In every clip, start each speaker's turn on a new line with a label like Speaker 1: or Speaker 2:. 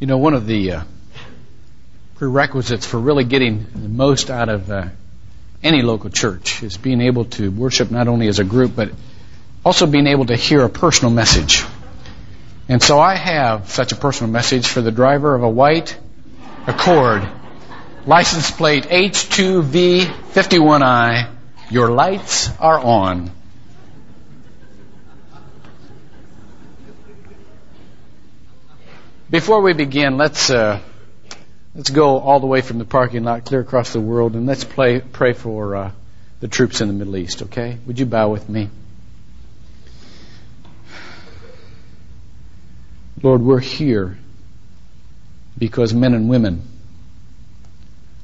Speaker 1: You know, one of the uh, prerequisites for really getting the most out of uh, any local church is being able to worship not only as a group, but also being able to hear a personal message. And so I have such a personal message for the driver of a white Accord, license plate H2V51I. Your lights are on. Before we begin, let's uh, let's go all the way from the parking lot clear across the world, and let's play, pray for uh, the troops in the Middle East. Okay? Would you bow with me? Lord, we're here because men and women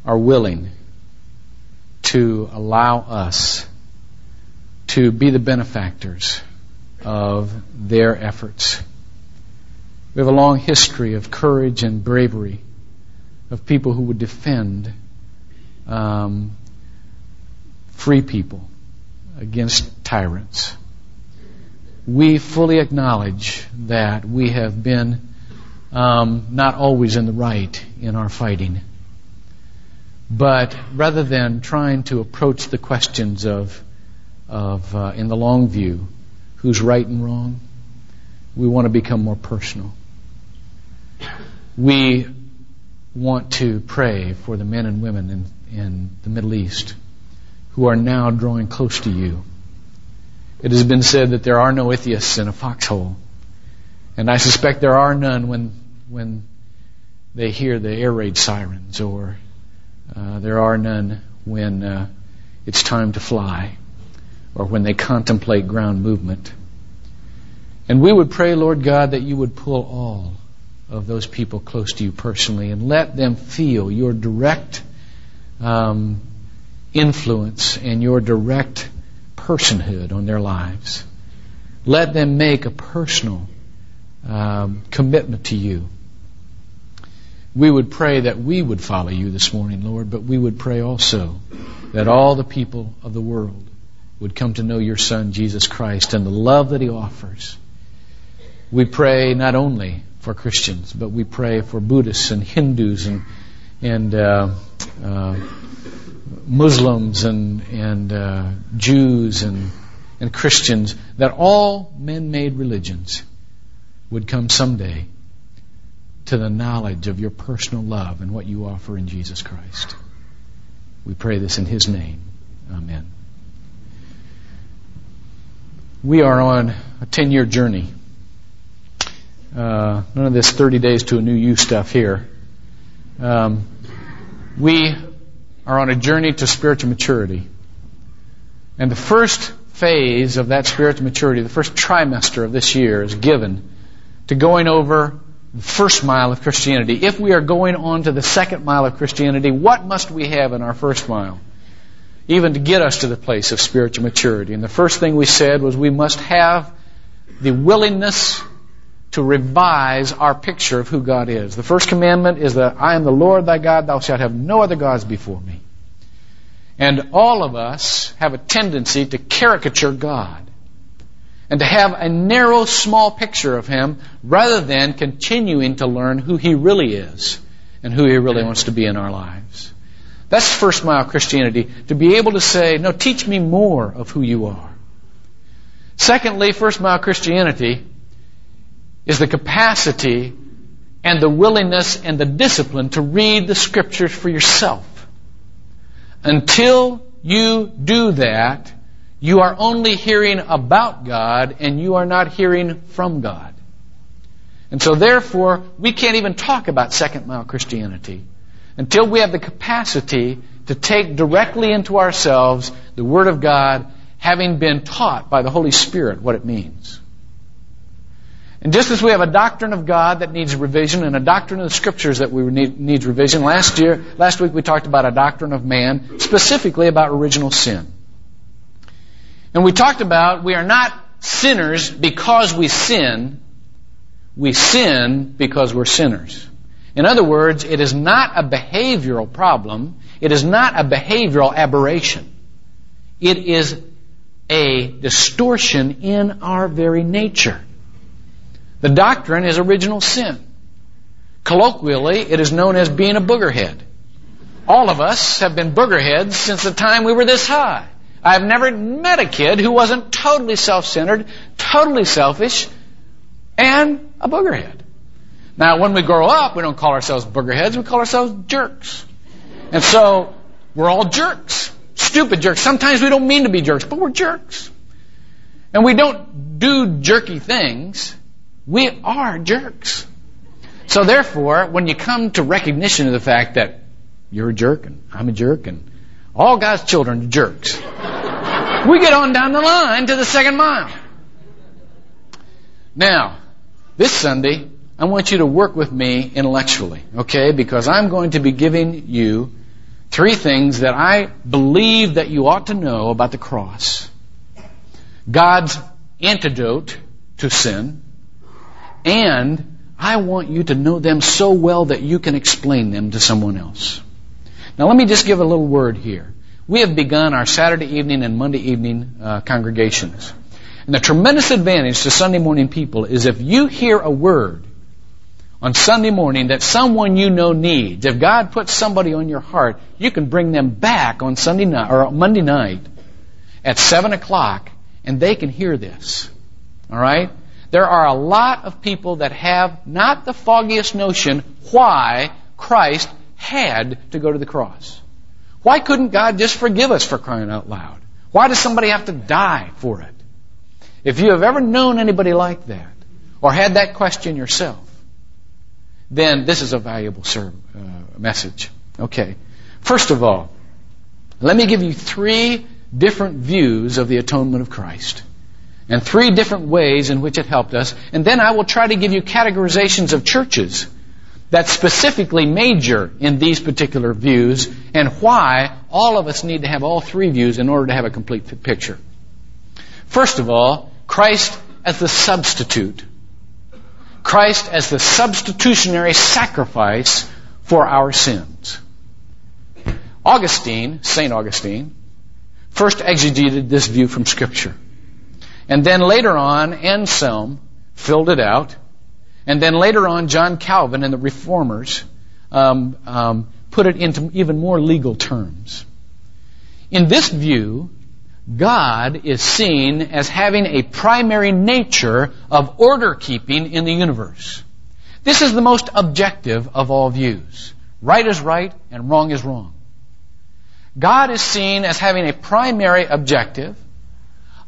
Speaker 1: are willing to allow us to be the benefactors of their efforts. We have a long history of courage and bravery of people who would defend um, free people against tyrants. We fully acknowledge that we have been um, not always in the right in our fighting. But rather than trying to approach the questions of, of uh, in the long view, who's right and wrong, we want to become more personal. We want to pray for the men and women in, in the Middle East who are now drawing close to you. It has been said that there are no atheists in a foxhole. And I suspect there are none when, when they hear the air raid sirens, or uh, there are none when uh, it's time to fly, or when they contemplate ground movement. And we would pray, Lord God, that you would pull all of those people close to you personally and let them feel your direct um, influence and your direct personhood on their lives. Let them make a personal um, commitment to you. We would pray that we would follow you this morning, Lord, but we would pray also that all the people of the world would come to know your Son, Jesus Christ, and the love that he offers. We pray not only for Christians, but we pray for Buddhists and Hindus and and uh, uh, Muslims and and uh, Jews and and Christians that all man-made religions would come someday to the knowledge of your personal love and what you offer in Jesus Christ. We pray this in His name. Amen. We are on a 10 year journey uh, none of this 30 days to a new you stuff here. Um, we are on a journey to spiritual maturity. And the first phase of that spiritual maturity, the first trimester of this year, is given to going over the first mile of Christianity. If we are going on to the second mile of Christianity, what must we have in our first mile? Even to get us to the place of spiritual maturity. And the first thing we said was we must have the willingness to revise our picture of who God is. The first commandment is that I am the Lord thy God, thou shalt have no other gods before me. And all of us have a tendency to caricature God and to have a narrow, small picture of Him rather than continuing to learn who He really is and who He really wants to be in our lives. That's first mile Christianity, to be able to say, no, teach me more of who you are. Secondly, first mile Christianity is the capacity and the willingness and the discipline to read the scriptures for yourself. Until you do that, you are only hearing about God and you are not hearing from God. And so therefore, we can't even talk about second mile Christianity until we have the capacity to take directly into ourselves the Word of God, having been taught by the Holy Spirit what it means. And just as we have a doctrine of God that needs revision and a doctrine of the Scriptures that we need, needs revision, last year, last week we talked about a doctrine of man, specifically about original sin. And we talked about we are not sinners because we sin. We sin because we're sinners. In other words, it is not a behavioral problem. It is not a behavioral aberration. It is a distortion in our very nature. The doctrine is original sin. Colloquially, it is known as being a boogerhead. All of us have been boogerheads since the time we were this high. I've never met a kid who wasn't totally self-centered, totally selfish, and a boogerhead. Now, when we grow up, we don't call ourselves boogerheads, we call ourselves jerks. And so, we're all jerks. Stupid jerks. Sometimes we don't mean to be jerks, but we're jerks. And we don't do jerky things. We are jerks. So therefore, when you come to recognition of the fact that you're a jerk and I'm a jerk and all God's children are jerks, we get on down the line to the second mile. Now, this Sunday, I want you to work with me intellectually, okay? Because I'm going to be giving you three things that I believe that you ought to know about the cross. God's antidote to sin, and I want you to know them so well that you can explain them to someone else. Now let me just give a little word here. We have begun our Saturday evening and Monday evening uh, congregations. And the tremendous advantage to Sunday morning people is if you hear a word on Sunday morning that someone you know needs, if God puts somebody on your heart, you can bring them back on Sunday night or Monday night at seven o'clock and they can hear this. Alright? There are a lot of people that have not the foggiest notion why Christ had to go to the cross. Why couldn't God just forgive us for crying out loud? Why does somebody have to die for it? If you have ever known anybody like that, or had that question yourself, then this is a valuable serve, uh, message. Okay. First of all, let me give you three different views of the atonement of Christ and three different ways in which it helped us. And then I will try to give you categorizations of churches that specifically major in these particular views and why all of us need to have all three views in order to have a complete picture. First of all, Christ as the substitute. Christ as the substitutionary sacrifice for our sins. Augustine, St. Augustine, first exegeted this view from Scripture. And then later on, Anselm filled it out. And then later on, John Calvin and the Reformers um, um, put it into even more legal terms. In this view, God is seen as having a primary nature of order keeping in the universe. This is the most objective of all views. Right is right and wrong is wrong. God is seen as having a primary objective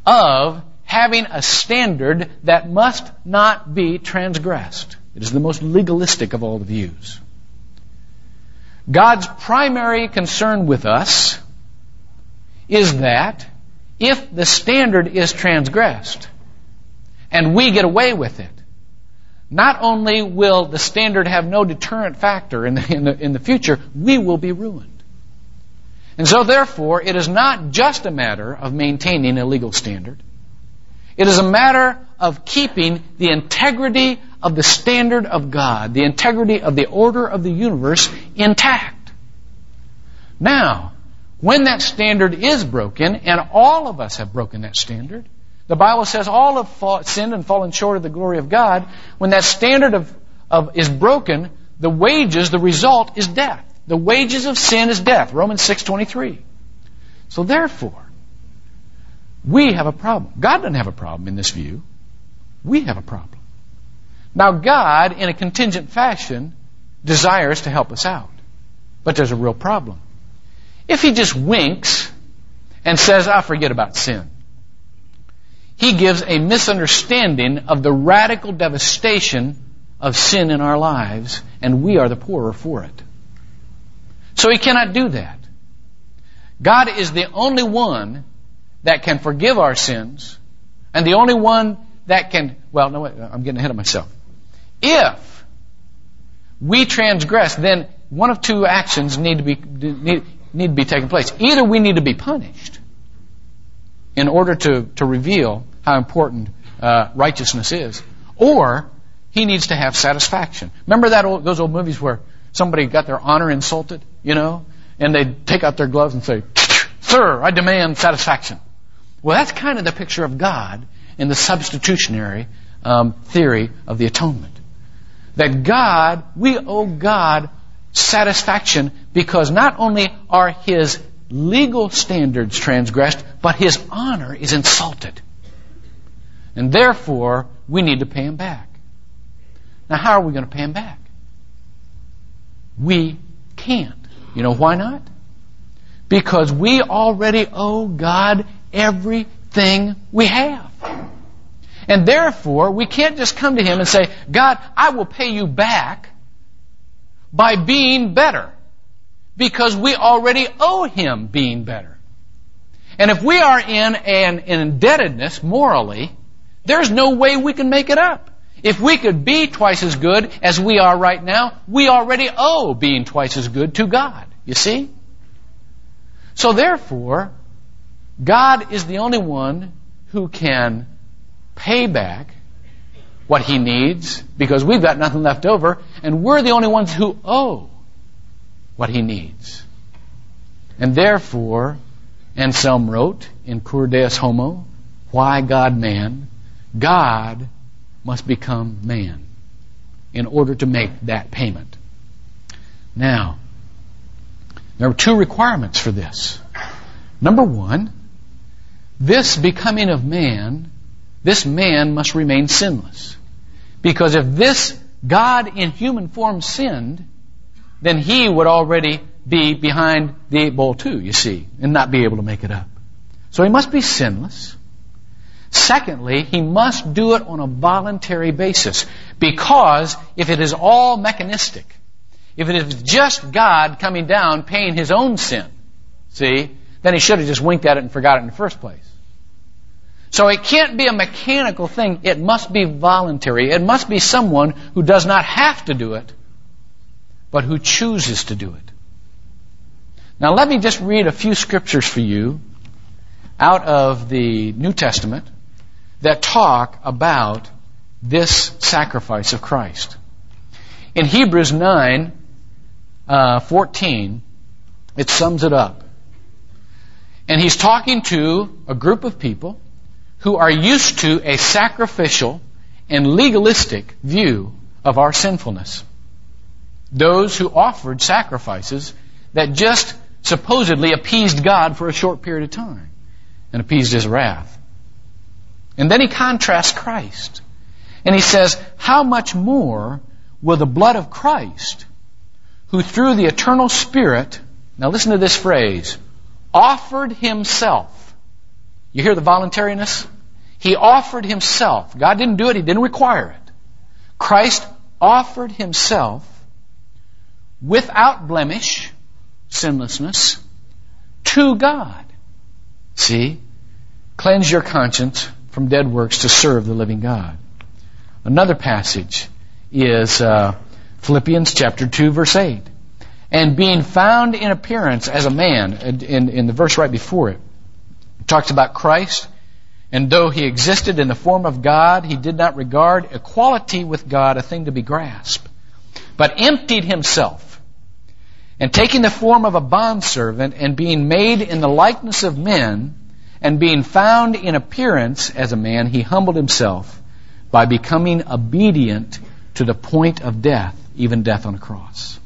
Speaker 1: of having a standard that must not be transgressed. It is the most legalistic of all the views. God's primary concern with us is that if the standard is transgressed and we get away with it, not only will the standard have no deterrent factor in the, in the, in the future, we will be ruined. And so therefore, it is not just a matter of maintaining a legal standard. It is a matter of keeping the integrity of the standard of God, the integrity of the order of the universe intact. Now, when that standard is broken, and all of us have broken that standard, the Bible says all have sinned and fallen short of the glory of God. When that standard of, of is broken, the wages, the result is death. The wages of sin is death. Romans 6:23. So therefore, we have a problem. God doesn't have a problem in this view. We have a problem. Now, God, in a contingent fashion, desires to help us out. But there's a real problem. If He just winks and says, I forget about sin, He gives a misunderstanding of the radical devastation of sin in our lives, and we are the poorer for it. So He cannot do that. God is the only one that can forgive our sins, and the only one that can, well, no, wait, I'm getting ahead of myself. If we transgress, then one of two actions need to be, need, need to be taking place. Either we need to be punished in order to, to reveal how important uh, righteousness is, or he needs to have satisfaction. Remember that old, those old movies where somebody got their honor insulted, you know, and they'd take out their gloves and say, "Sir, I demand satisfaction." Well, that's kind of the picture of God in the substitutionary um, theory of the atonement. that God, we owe God satisfaction because not only are His legal standards transgressed, but His honor is insulted. And therefore, we need to pay Him back. Now, how are we going to pay Him back? We can't. You know why not? Because we already owe God everything we have. And therefore, we can't just come to Him and say, God, I will pay you back by being better. Because we already owe Him being better. And if we are in an indebtedness morally, there's no way we can make it up. If we could be twice as good as we are right now, we already owe being twice as good to God. You see? So therefore, God is the only one who can pay back what he needs because we've got nothing left over and we're the only ones who owe what he needs. And therefore, Anselm wrote in Cur Deus Homo, Why God Man? God must become man in order to make that payment. Now, there are two requirements for this. Number one, this becoming of man, this man must remain sinless. Because if this God in human form sinned, then he would already be behind the eight ball too, you see, and not be able to make it up. So he must be sinless. Secondly, he must do it on a voluntary basis. Because if it is all mechanistic, if it is just God coming down paying his own sin, see, then he should have just winked at it and forgot it in the first place. So it can't be a mechanical thing. It must be voluntary. It must be someone who does not have to do it, but who chooses to do it. Now let me just read a few scriptures for you out of the New Testament that talk about this sacrifice of Christ. In Hebrews 9, uh, 14, it sums it up. And he's talking to a group of people who are used to a sacrificial and legalistic view of our sinfulness. Those who offered sacrifices that just supposedly appeased God for a short period of time and appeased his wrath. And then he contrasts Christ. And he says, How much more will the blood of Christ, who through the eternal Spirit, now listen to this phrase, offered himself. You hear the voluntariness? He offered himself. God didn't do it, he didn't require it. Christ offered himself without blemish, sinlessness, to God. See? Cleanse your conscience from dead works to serve the living God. Another passage is uh, Philippians chapter 2, verse 8. And being found in appearance as a man, in, in the verse right before it, it talks about Christ. And though he existed in the form of God, he did not regard equality with God a thing to be grasped, but emptied himself. And taking the form of a bondservant and being made in the likeness of men, and being found in appearance as a man, he humbled himself by becoming obedient to the point of death, even death on a cross.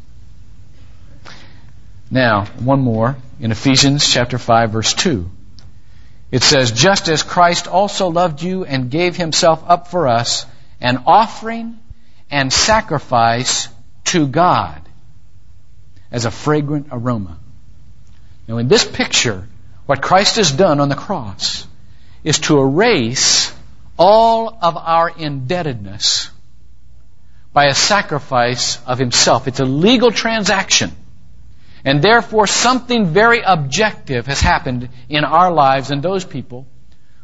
Speaker 1: Now, one more in Ephesians chapter 5 verse 2. It says, just as Christ also loved you and gave himself up for us, an offering and sacrifice to God as a fragrant aroma. Now in this picture, what Christ has done on the cross is to erase all of our indebtedness by a sacrifice of himself. It's a legal transaction. And therefore something very objective has happened in our lives and those people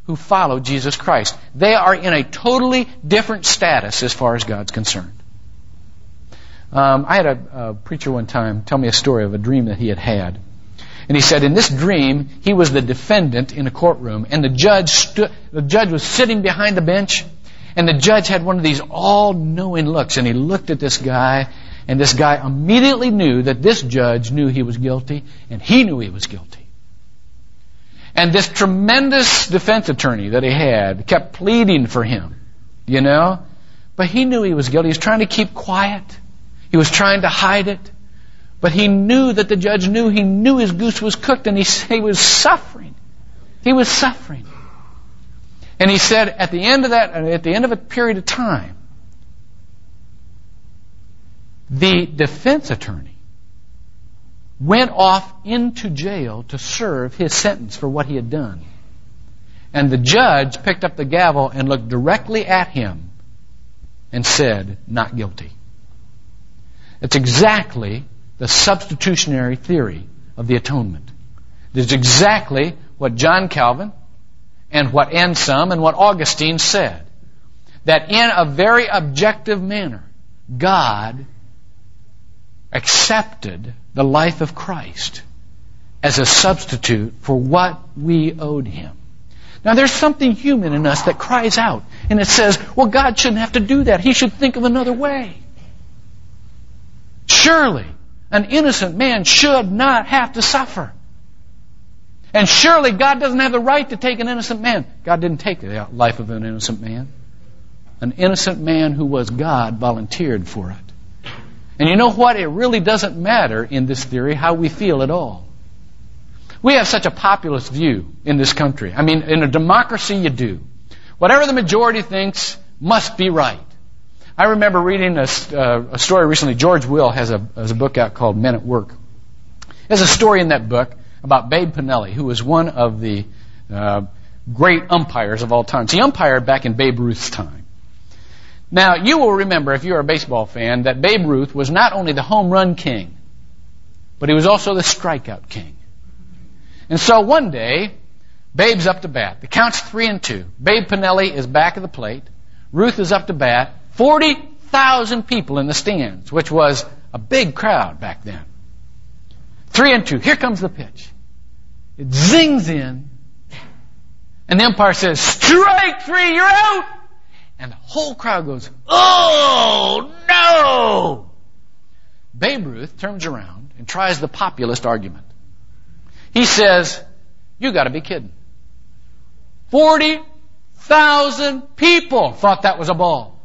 Speaker 1: who follow Jesus Christ. They are in a totally different status as far as God's concerned. Um, I had a, a preacher one time tell me a story of a dream that he had had. And he said, in this dream, he was the defendant in a courtroom, and the judge stood, the judge was sitting behind the bench, and the judge had one of these all-knowing looks, and he looked at this guy, and this guy immediately knew that this judge knew he was guilty, and he knew he was guilty. And this tremendous defense attorney that he had kept pleading for him, you know, But he knew he was guilty. He was trying to keep quiet. He was trying to hide it. But he knew that the judge knew. He knew his goose was cooked and he, he was suffering. He was suffering. And he said at the end of that, uh, at the end of a period of time, the defense attorney went off into jail to serve his sentence for what he had done. And the judge picked up the gavel and looked directly at him and said, not guilty. It's exactly the substitutionary theory of the atonement. It's exactly what John Calvin and what Anselm and what Augustine said. That in a very objective manner, God accepted the life of Christ as a substitute for what we owed him. Now there's something human in us that cries out and it says, well God shouldn't have to do that. He should think of another way. Surely an innocent man should not have to suffer. And surely God doesn't have the right to take an innocent man. God didn't take the life of an innocent man. An innocent man who was God volunteered for it. And you know what? It really doesn't matter in this theory how we feel at all. We have such a populist view in this country. I mean, in a democracy, you do. Whatever the majority thinks must be right. I remember reading a, uh, a story recently. George Will has a, has a book out called Men at Work. There's a story in that book about Babe Pinelli, who was one of the uh, great umpires of all time. He umpired back in Babe Ruth's time. Now, you will remember, if you're a baseball fan, that Babe Ruth was not only the home run king, but he was also the strikeout king. And so one day, Babe's up to bat. The count's three and two. Babe Pinelli is back of the plate. Ruth is up to bat. 40,000 people in the stands, which was a big crowd back then. Three and two. Here comes the pitch. It zings in. And the umpire says, strike three, you're out! And the whole crowd goes, oh no! Babe Ruth turns around and tries the populist argument. He says, you gotta be kidding. 40,000 people thought that was a ball.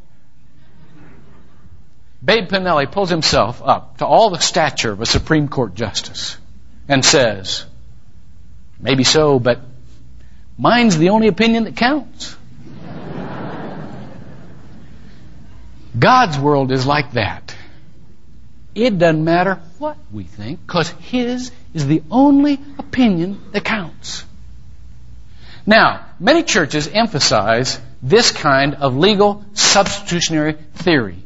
Speaker 1: Babe Pinelli pulls himself up to all the stature of a Supreme Court justice and says, maybe so, but mine's the only opinion that counts. God's world is like that. It doesn't matter what we think, because His is the only opinion that counts. Now, many churches emphasize this kind of legal substitutionary theory.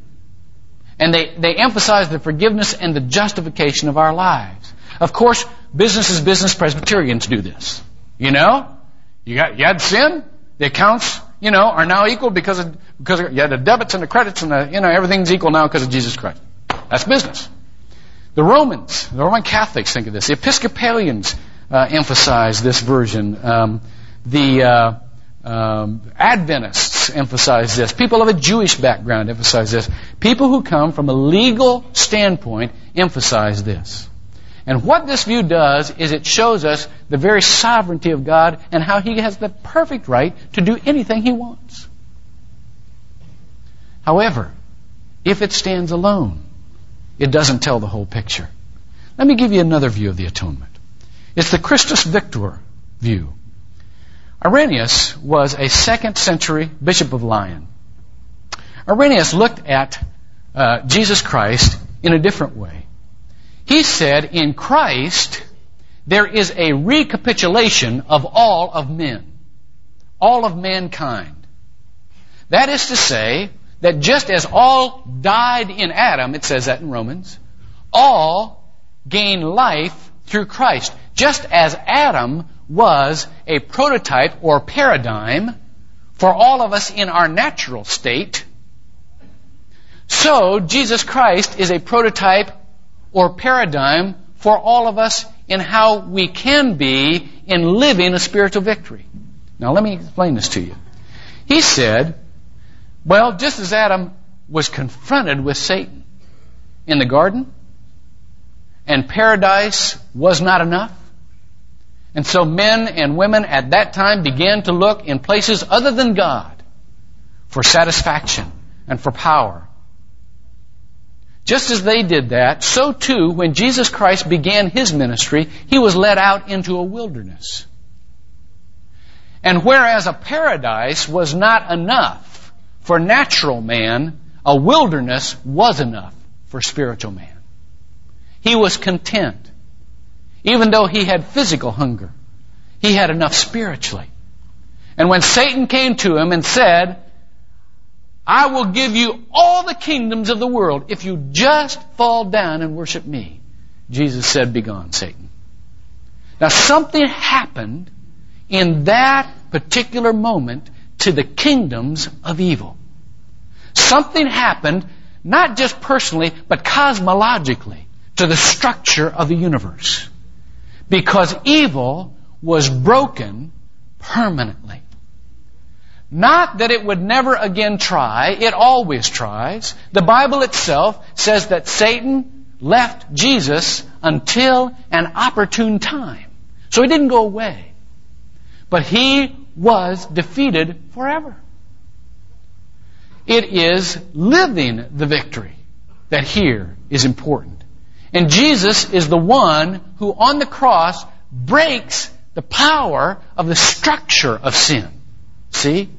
Speaker 1: And they, they emphasize the forgiveness and the justification of our lives. Of course, business is business Presbyterians do this. You know? You got, you had sin, the accounts, you know, are now equal because of, because of, you had the debits and the credits and the, you know, everything's equal now because of Jesus Christ. That's business. The Romans, the Roman Catholics think of this. The Episcopalians uh, emphasize this version. Um, the uh, um, Adventists emphasize this. People of a Jewish background emphasize this. People who come from a legal standpoint emphasize this. And what this view does is it shows us the very sovereignty of God and how He has the perfect right to do anything He wants. However, if it stands alone, it doesn't tell the whole picture. Let me give you another view of the atonement. It's the Christus Victor view. Irenaeus was a second century bishop of Lyon. Irenaeus looked at uh, Jesus Christ in a different way. He said, in Christ, there is a recapitulation of all of men, all of mankind. That is to say, that just as all died in Adam, it says that in Romans, all gain life through Christ. Just as Adam was a prototype or paradigm for all of us in our natural state, so Jesus Christ is a prototype or paradigm for all of us in how we can be in living a spiritual victory. Now let me explain this to you. He said, well, just as Adam was confronted with Satan in the garden, and paradise was not enough, and so men and women at that time began to look in places other than God for satisfaction, and for power. Just as they did that, so too, when Jesus Christ began his ministry, he was led out into a wilderness. And whereas a paradise was not enough for natural man, a wilderness was enough for spiritual man. He was content. Even though he had physical hunger, he had enough spiritually. And when Satan came to him and said, I will give you all the kingdoms of the world if you just fall down and worship me. Jesus said, Begone, Satan. Now something happened in that particular moment to the kingdoms of evil. Something happened, not just personally, but cosmologically, to the structure of the universe. Because evil was broken permanently. Not that it would never again try, it always tries. The Bible itself says that Satan left Jesus until an opportune time. So he didn't go away. But he was defeated forever. It is living the victory that here is important. And Jesus is the one who on the cross breaks the power of the structure of sin. See?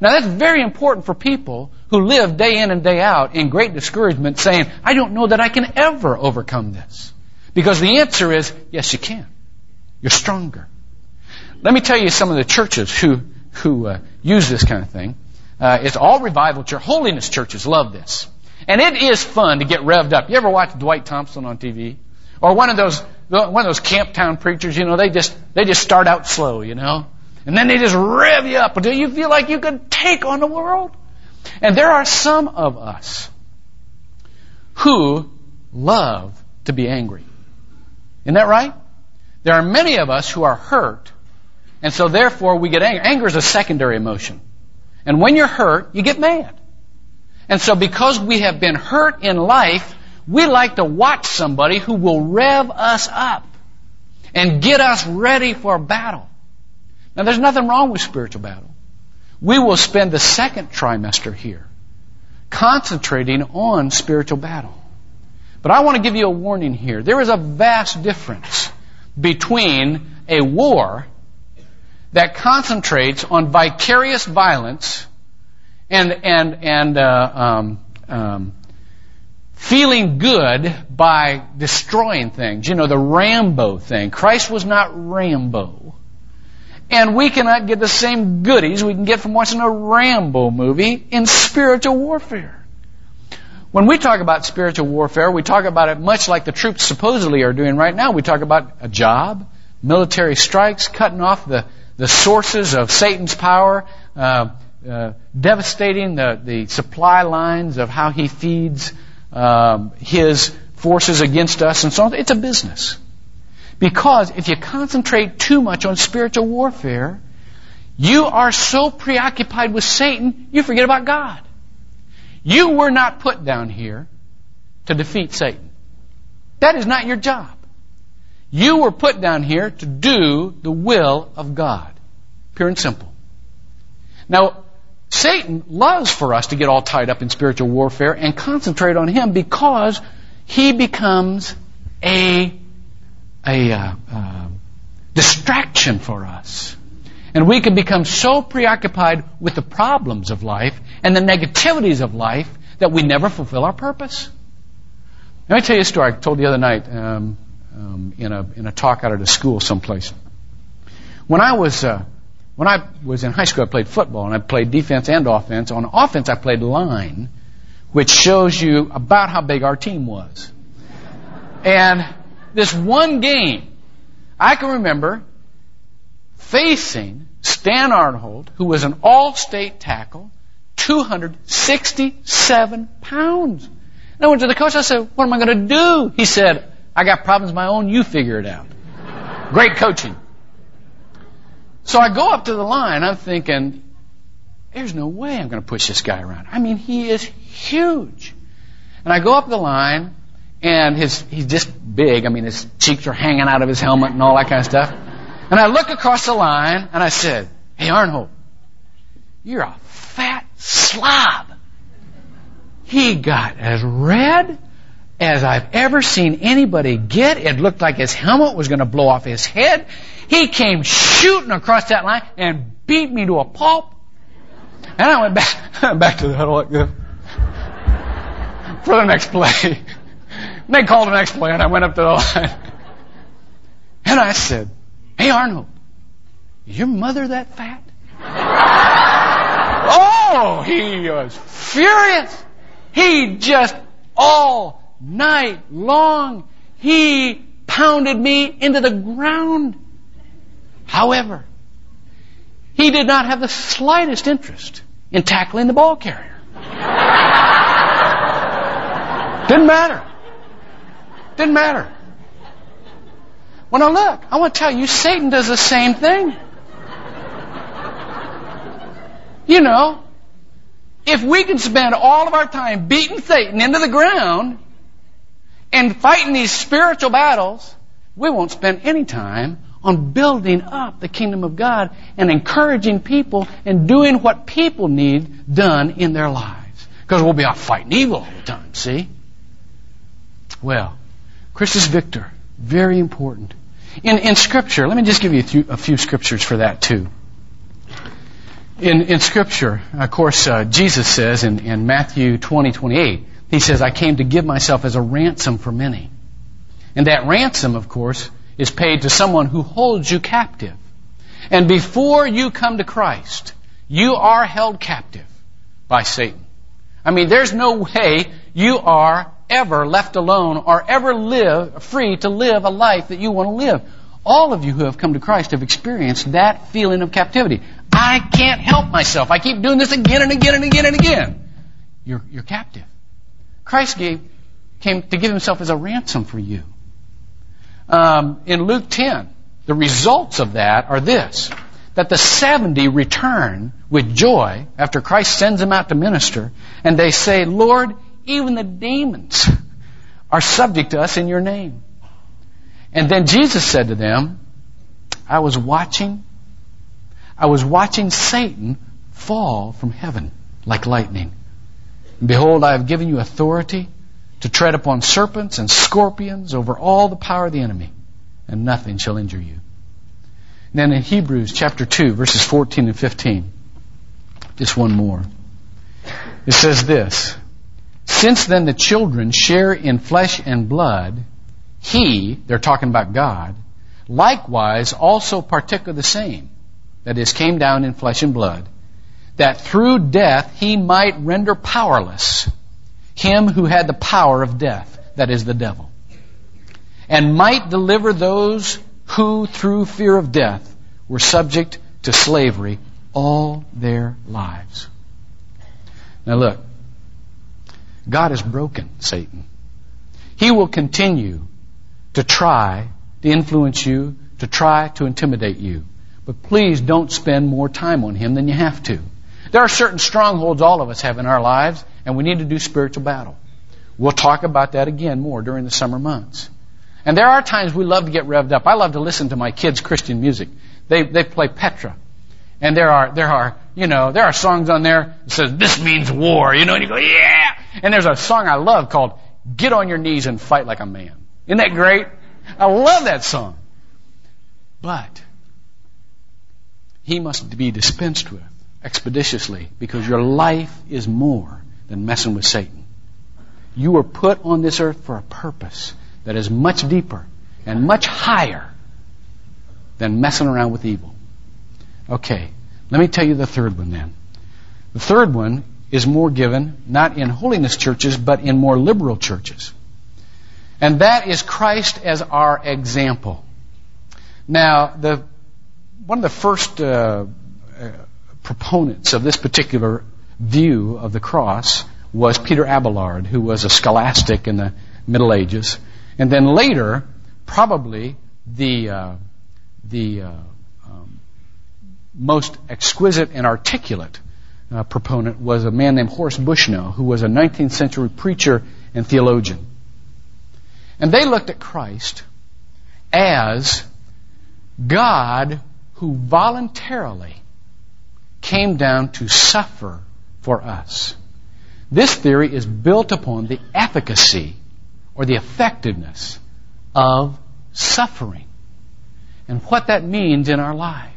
Speaker 1: Now that's very important for people who live day in and day out in great discouragement saying, I don't know that I can ever overcome this. Because the answer is, yes you can. You're stronger. Let me tell you some of the churches who, who uh, use this kind of thing. Uh, it's all revival church. Holiness churches love this. And it is fun to get revved up. You ever watch Dwight Thompson on TV? Or one of those, one of those camp town preachers, you know, they just, they just start out slow, you know? And then they just rev you up until you feel like you could take on the world. And there are some of us who love to be angry. Isn't that right? There are many of us who are hurt, and so therefore we get angry. Anger is a secondary emotion. And when you're hurt, you get mad. And so because we have been hurt in life, we like to watch somebody who will rev us up and get us ready for battle. Now, there's nothing wrong with spiritual battle. We will spend the second trimester here concentrating on spiritual battle. But I want to give you a warning here. There is a vast difference between a war that concentrates on vicarious violence and and and uh, um, um, feeling good by destroying things. You know the Rambo thing. Christ was not Rambo. And we cannot get the same goodies we can get from watching a Rambo movie in spiritual warfare. When we talk about spiritual warfare, we talk about it much like the troops supposedly are doing right now. We talk about a job, military strikes, cutting off the, the sources of Satan's power, uh, uh, devastating the, the supply lines of how he feeds um, his forces against us and so on. It's a business. Because if you concentrate too much on spiritual warfare, you are so preoccupied with Satan, you forget about God. You were not put down here to defeat Satan. That is not your job. You were put down here to do the will of God. Pure and simple. Now, Satan loves for us to get all tied up in spiritual warfare and concentrate on him because he becomes a a uh, uh, distraction for us. And we can become so preoccupied with the problems of life and the negativities of life that we never fulfill our purpose. Let me tell you a story I told the other night um, um, in, a, in a talk out at a school someplace. When I was uh, when I was in high school, I played football and I played defense and offense. On offense, I played line, which shows you about how big our team was. And this one game, I can remember facing Stan Arnold, who was an all-state tackle, 267 pounds. And I went to the coach, I said, what am I going to do? He said, I got problems of my own, you figure it out. Great coaching. So I go up to the line, I'm thinking, there's no way I'm going to push this guy around. I mean, he is huge. And I go up the line, and his he's just big. I mean, his cheeks are hanging out of his helmet and all that kind of stuff. And I look across the line and I said, "Hey, Arnold, you're a fat slob." he got as red as I've ever seen anybody get. It looked like his helmet was going to blow off his head. He came shooting across that line and beat me to a pulp. And I went back, back to the huddle for the next play. And they called an play and I went up to the line. And I said, Hey Arnold, your mother that fat? oh, he was furious. He just all night long, he pounded me into the ground. However, he did not have the slightest interest in tackling the ball carrier. Didn't matter. Didn't matter. Well, now look, I want to tell you, Satan does the same thing. You know, if we can spend all of our time beating Satan into the ground and fighting these spiritual battles, we won't spend any time on building up the kingdom of God and encouraging people and doing what people need done in their lives. Because we'll be out fighting evil all the time, see? Well, Christus Victor, very important. In, in Scripture, let me just give you a few, a few scriptures for that too. In, in Scripture, of course, uh, Jesus says in, in Matthew 20, 28, He says, I came to give myself as a ransom for many. And that ransom, of course, is paid to someone who holds you captive. And before you come to Christ, you are held captive by Satan. I mean, there's no way you are ever left alone or ever live free to live a life that you want to live. All of you who have come to Christ have experienced that feeling of captivity. I can't help myself. I keep doing this again and again and again and again. You're, you're captive. Christ gave, came to give himself as a ransom for you. Um, in Luke 10, the results of that are this that the 70 return with joy after Christ sends them out to minister, and they say, Lord, even the demons are subject to us in your name. And then Jesus said to them, I was watching, I was watching Satan fall from heaven like lightning. And behold, I have given you authority to tread upon serpents and scorpions over all the power of the enemy, and nothing shall injure you. And then in Hebrews chapter 2, verses 14 and 15, just one more. It says this since then the children share in flesh and blood, he, they're talking about God, likewise also partook of the same, that is, came down in flesh and blood, that through death he might render powerless him who had the power of death, that is, the devil, and might deliver those who, through fear of death, were subject to slavery all their lives. Now look, God has broken Satan. He will continue to try to influence you, to try to intimidate you. But please don't spend more time on him than you have to. There are certain strongholds all of us have in our lives, and we need to do spiritual battle. We'll talk about that again more during the summer months. And there are times we love to get revved up. I love to listen to my kids' Christian music. They, they play Petra. And there are, there are, you know, there are songs on there that says, this means war, you know, and you go, yeah! And there's a song I love called Get on Your Knees and Fight Like a Man. Isn't that great? I love that song. But he must be dispensed with expeditiously because your life is more than messing with Satan. You were put on this earth for a purpose that is much deeper and much higher than messing around with evil. Okay, let me tell you the third one then. The third one is more given not in holiness churches, but in more liberal churches. And that is Christ as our example. Now, the, one of the first uh, uh, proponents of this particular view of the cross was Peter Abelard, who was a scholastic in the Middle Ages. And then later, probably the, uh, the uh, um, most exquisite and articulate uh, proponent was a man named Horace Bushnell, who was a 19th century preacher and theologian. And they looked at Christ as God who voluntarily came down to suffer for us. This theory is built upon the efficacy or the effectiveness of suffering and what that means in our life.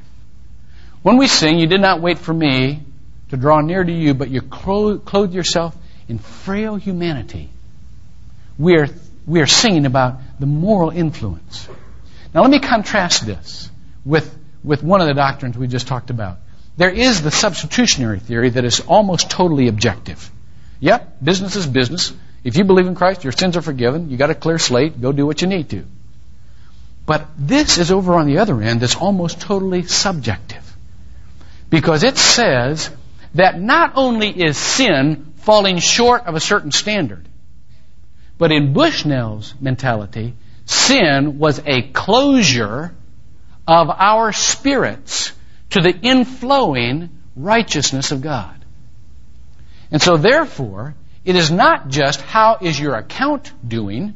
Speaker 1: When we sing, You did not wait for me to draw near to you, but you clothe yourself in frail humanity. We are, we are singing about the moral influence. Now let me contrast this with, with one of the doctrines we just talked about. There is the substitutionary theory that is almost totally objective. Yep, business is business. If you believe in Christ, your sins are forgiven. You got a clear slate. Go do what you need to. But this is over on the other end that's almost totally subjective. Because it says that not only is sin falling short of a certain standard, but in Bushnell's mentality, sin was a closure of our spirits to the inflowing righteousness of God. And so therefore, it is not just how is your account doing,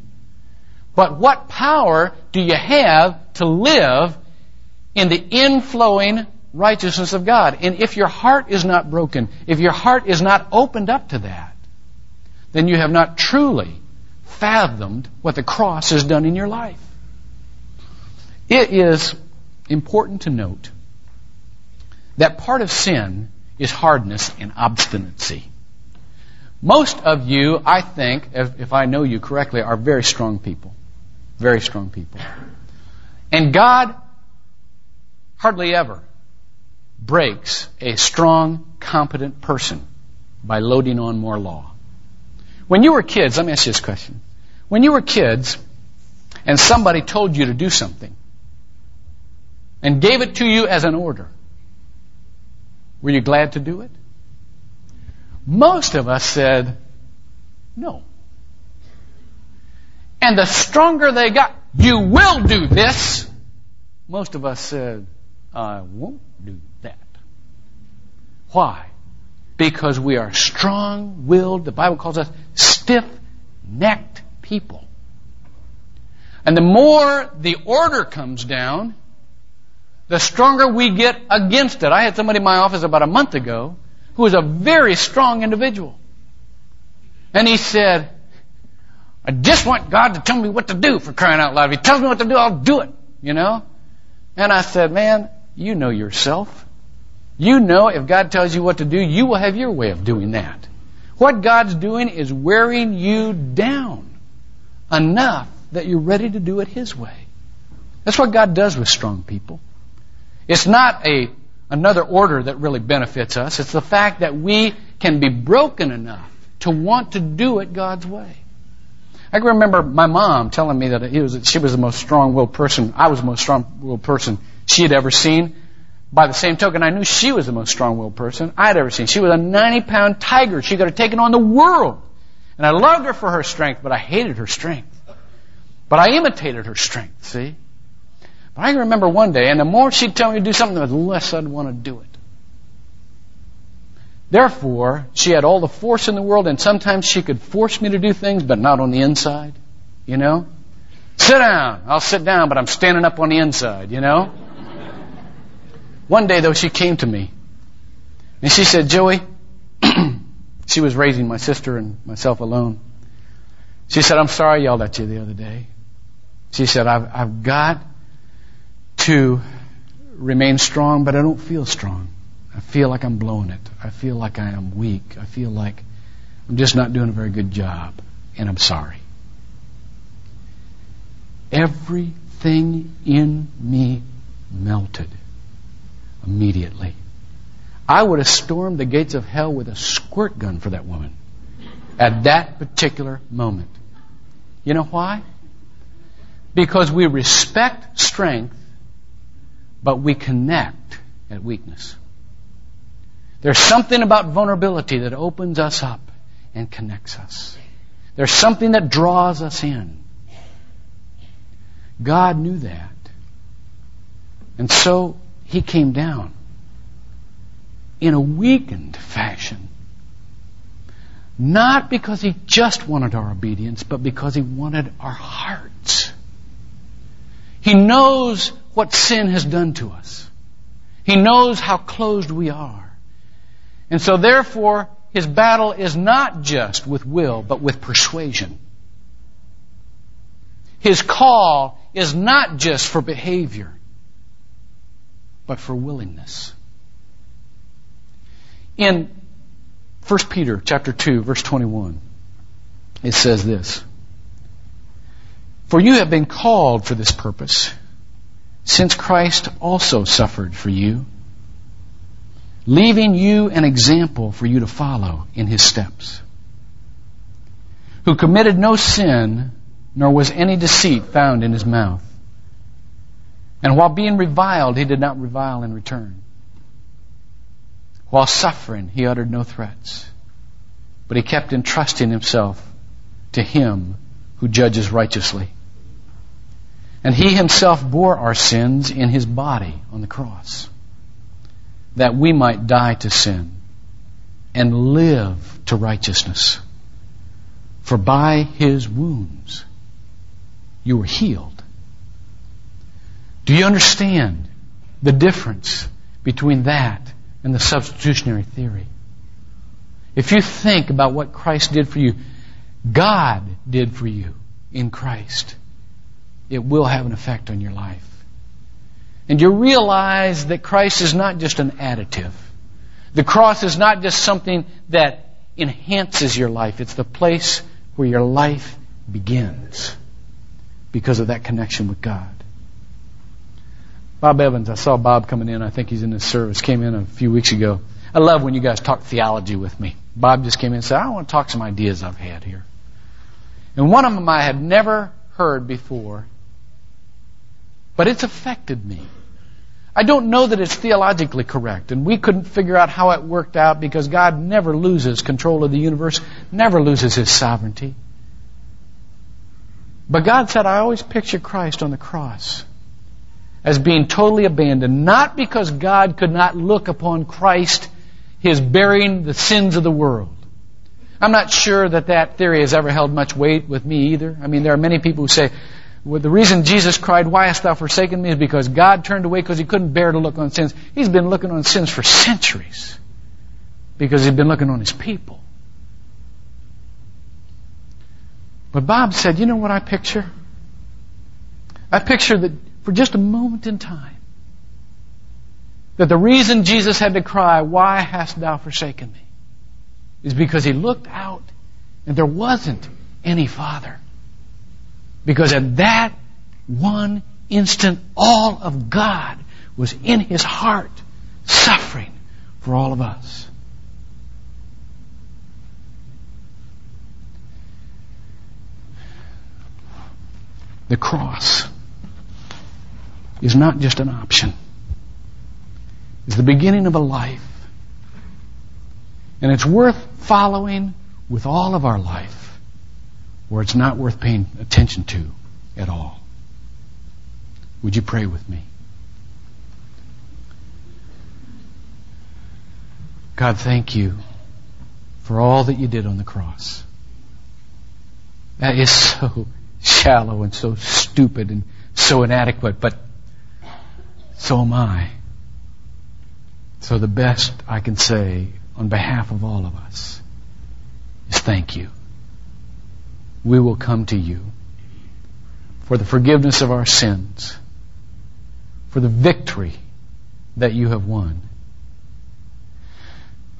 Speaker 1: but what power do you have to live in the inflowing righteousness of God? And if your heart is not broken, if your heart is not opened up to that, then you have not truly fathomed what the cross has done in your life. It is important to note that part of sin is hardness and obstinacy. Most of you, I think, if, I know you correctly, are very strong people. Very strong people. And God hardly ever breaks a strong, competent person by loading on more law. When you were kids, let me ask you this question. When you were kids and somebody told you to do something and gave it to you as an order, were you glad to do it? Most of us said no. And the stronger they got, you will do this. Most of us said, I won't do. Why? Because we are strong willed, the Bible calls us stiff necked people. And the more the order comes down, the stronger we get against it. I had somebody in my office about a month ago who was a very strong individual. And he said, I just want God to tell me what to do for crying out loud. If He tells me what to do, I'll do it. You know? And I said, man, you know yourself. You know if God tells you what to do, you will have your way of doing that. What God's doing is wearing you down enough that you're ready to do it His way. That's what God does with strong people. It's not a another order that really benefits us. It's the fact that we can be broken enough to want to do it God's way. I can remember my mom telling me that was, she was the most strong-willed person, I was the most strong-willed person she had ever seen. By the same token, I knew she was the most strong-willed person I had ever seen. She was a 90-pound tiger. She could have taken on the world. And I loved her for her strength, but I hated her strength. But I imitated her strength, see? But I can remember one day, and the more she'd tell me to do something, the less I'd want to do it. Therefore, she had all the force in the world, and sometimes she could force me to do things, but not on the inside. You know? Sit down. I'll sit down, but I'm standing up on the inside, you know? One day, though, she came to me, and she said, Joey, she was raising my sister and myself alone. She said, I'm sorry I yelled at you the other day. She said, I've, I've got to remain strong, but I don't feel strong. I feel like I'm blowing it. I feel like I am weak. I feel like I'm just not doing a very good job, and I'm sorry. Everything in me melted immediately. I would have stormed the gates of hell with a squirt gun for that woman at that particular moment. You know why? Because we respect strength but we connect at weakness. There's something about vulnerability that opens us up and connects us. There's something that draws us in. God knew that. And so he came down in a weakened fashion. Not because he just wanted our obedience, but because he wanted our hearts. He knows what sin has done to us. He knows how closed we are. And so therefore, his battle is not just with will, but with persuasion. His call is not just for behavior, but for willingness. In 1 Peter chapter 2 verse 21 it says this For you have been called for this purpose since Christ also suffered for you leaving you an example for you to follow in his steps who committed no sin nor was any deceit found in his mouth. And while being reviled, he did not revile in return. While suffering, he uttered no threats, but he kept entrusting himself to him who judges righteously. And he himself bore our sins in his body on the cross, that we might die to sin and live to righteousness. For by his wounds you were healed. Do you understand the difference between that and the substitutionary theory? If you think about what Christ did for you, God did for you in Christ, it will have an effect on your life. And you realize that Christ is not just an additive. The cross is not just something that enhances your life. It's the place where your life begins because of that connection with God. Bob Evans, I saw Bob coming in. I think he's in this service. Came in a few weeks ago. I love when you guys talk theology with me. Bob just came in and said, I want to talk some ideas I've had here. And one of them I had never heard before, but it's affected me. I don't know that it's theologically correct, and we couldn't figure out how it worked out because God never loses control of the universe, never loses his sovereignty. But God said, I always picture Christ on the cross as being totally abandoned, not because God could not look upon Christ, his bearing the sins of the world. I'm not sure that that theory has ever held much weight with me either. I mean, there are many people who say, well, the reason Jesus cried, Why hast thou forsaken me? is because God turned away because he couldn't bear to look on sins. He's been looking on sins for centuries because he's been looking on his people. But Bob said, You know what I picture? I picture that for just a moment in time, that the reason Jesus had to cry, Why hast thou forsaken me? is because he looked out and there wasn't any Father. Because at that one instant, all of God was in his heart, suffering for all of us. the cross is not just an option. It's the beginning of a life. And it's worth following with all of our life, or it's not worth paying attention to at all. Would you pray with me? God, thank you for all that you did on the cross. That is so shallow and so stupid and so inadequate, but so am I. So the best I can say on behalf of all of us is thank you. We will come to you for the forgiveness of our sins, for the victory that you have won,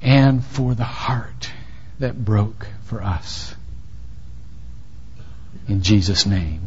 Speaker 1: and for the heart that broke for us. In Jesus' name.